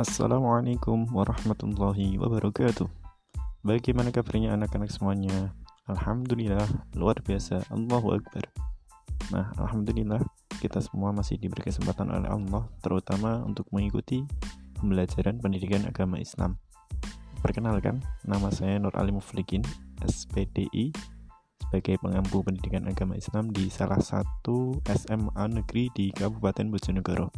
Assalamualaikum warahmatullahi wabarakatuh Bagaimana kabarnya anak-anak semuanya? Alhamdulillah, luar biasa, Allahu Akbar Nah, Alhamdulillah, kita semua masih diberi kesempatan oleh Allah Terutama untuk mengikuti pembelajaran pendidikan agama Islam Perkenalkan, nama saya Nur Ali Muflikin, SPDI sebagai pengampu pendidikan agama Islam di salah satu SMA negeri di Kabupaten Bojonegoro.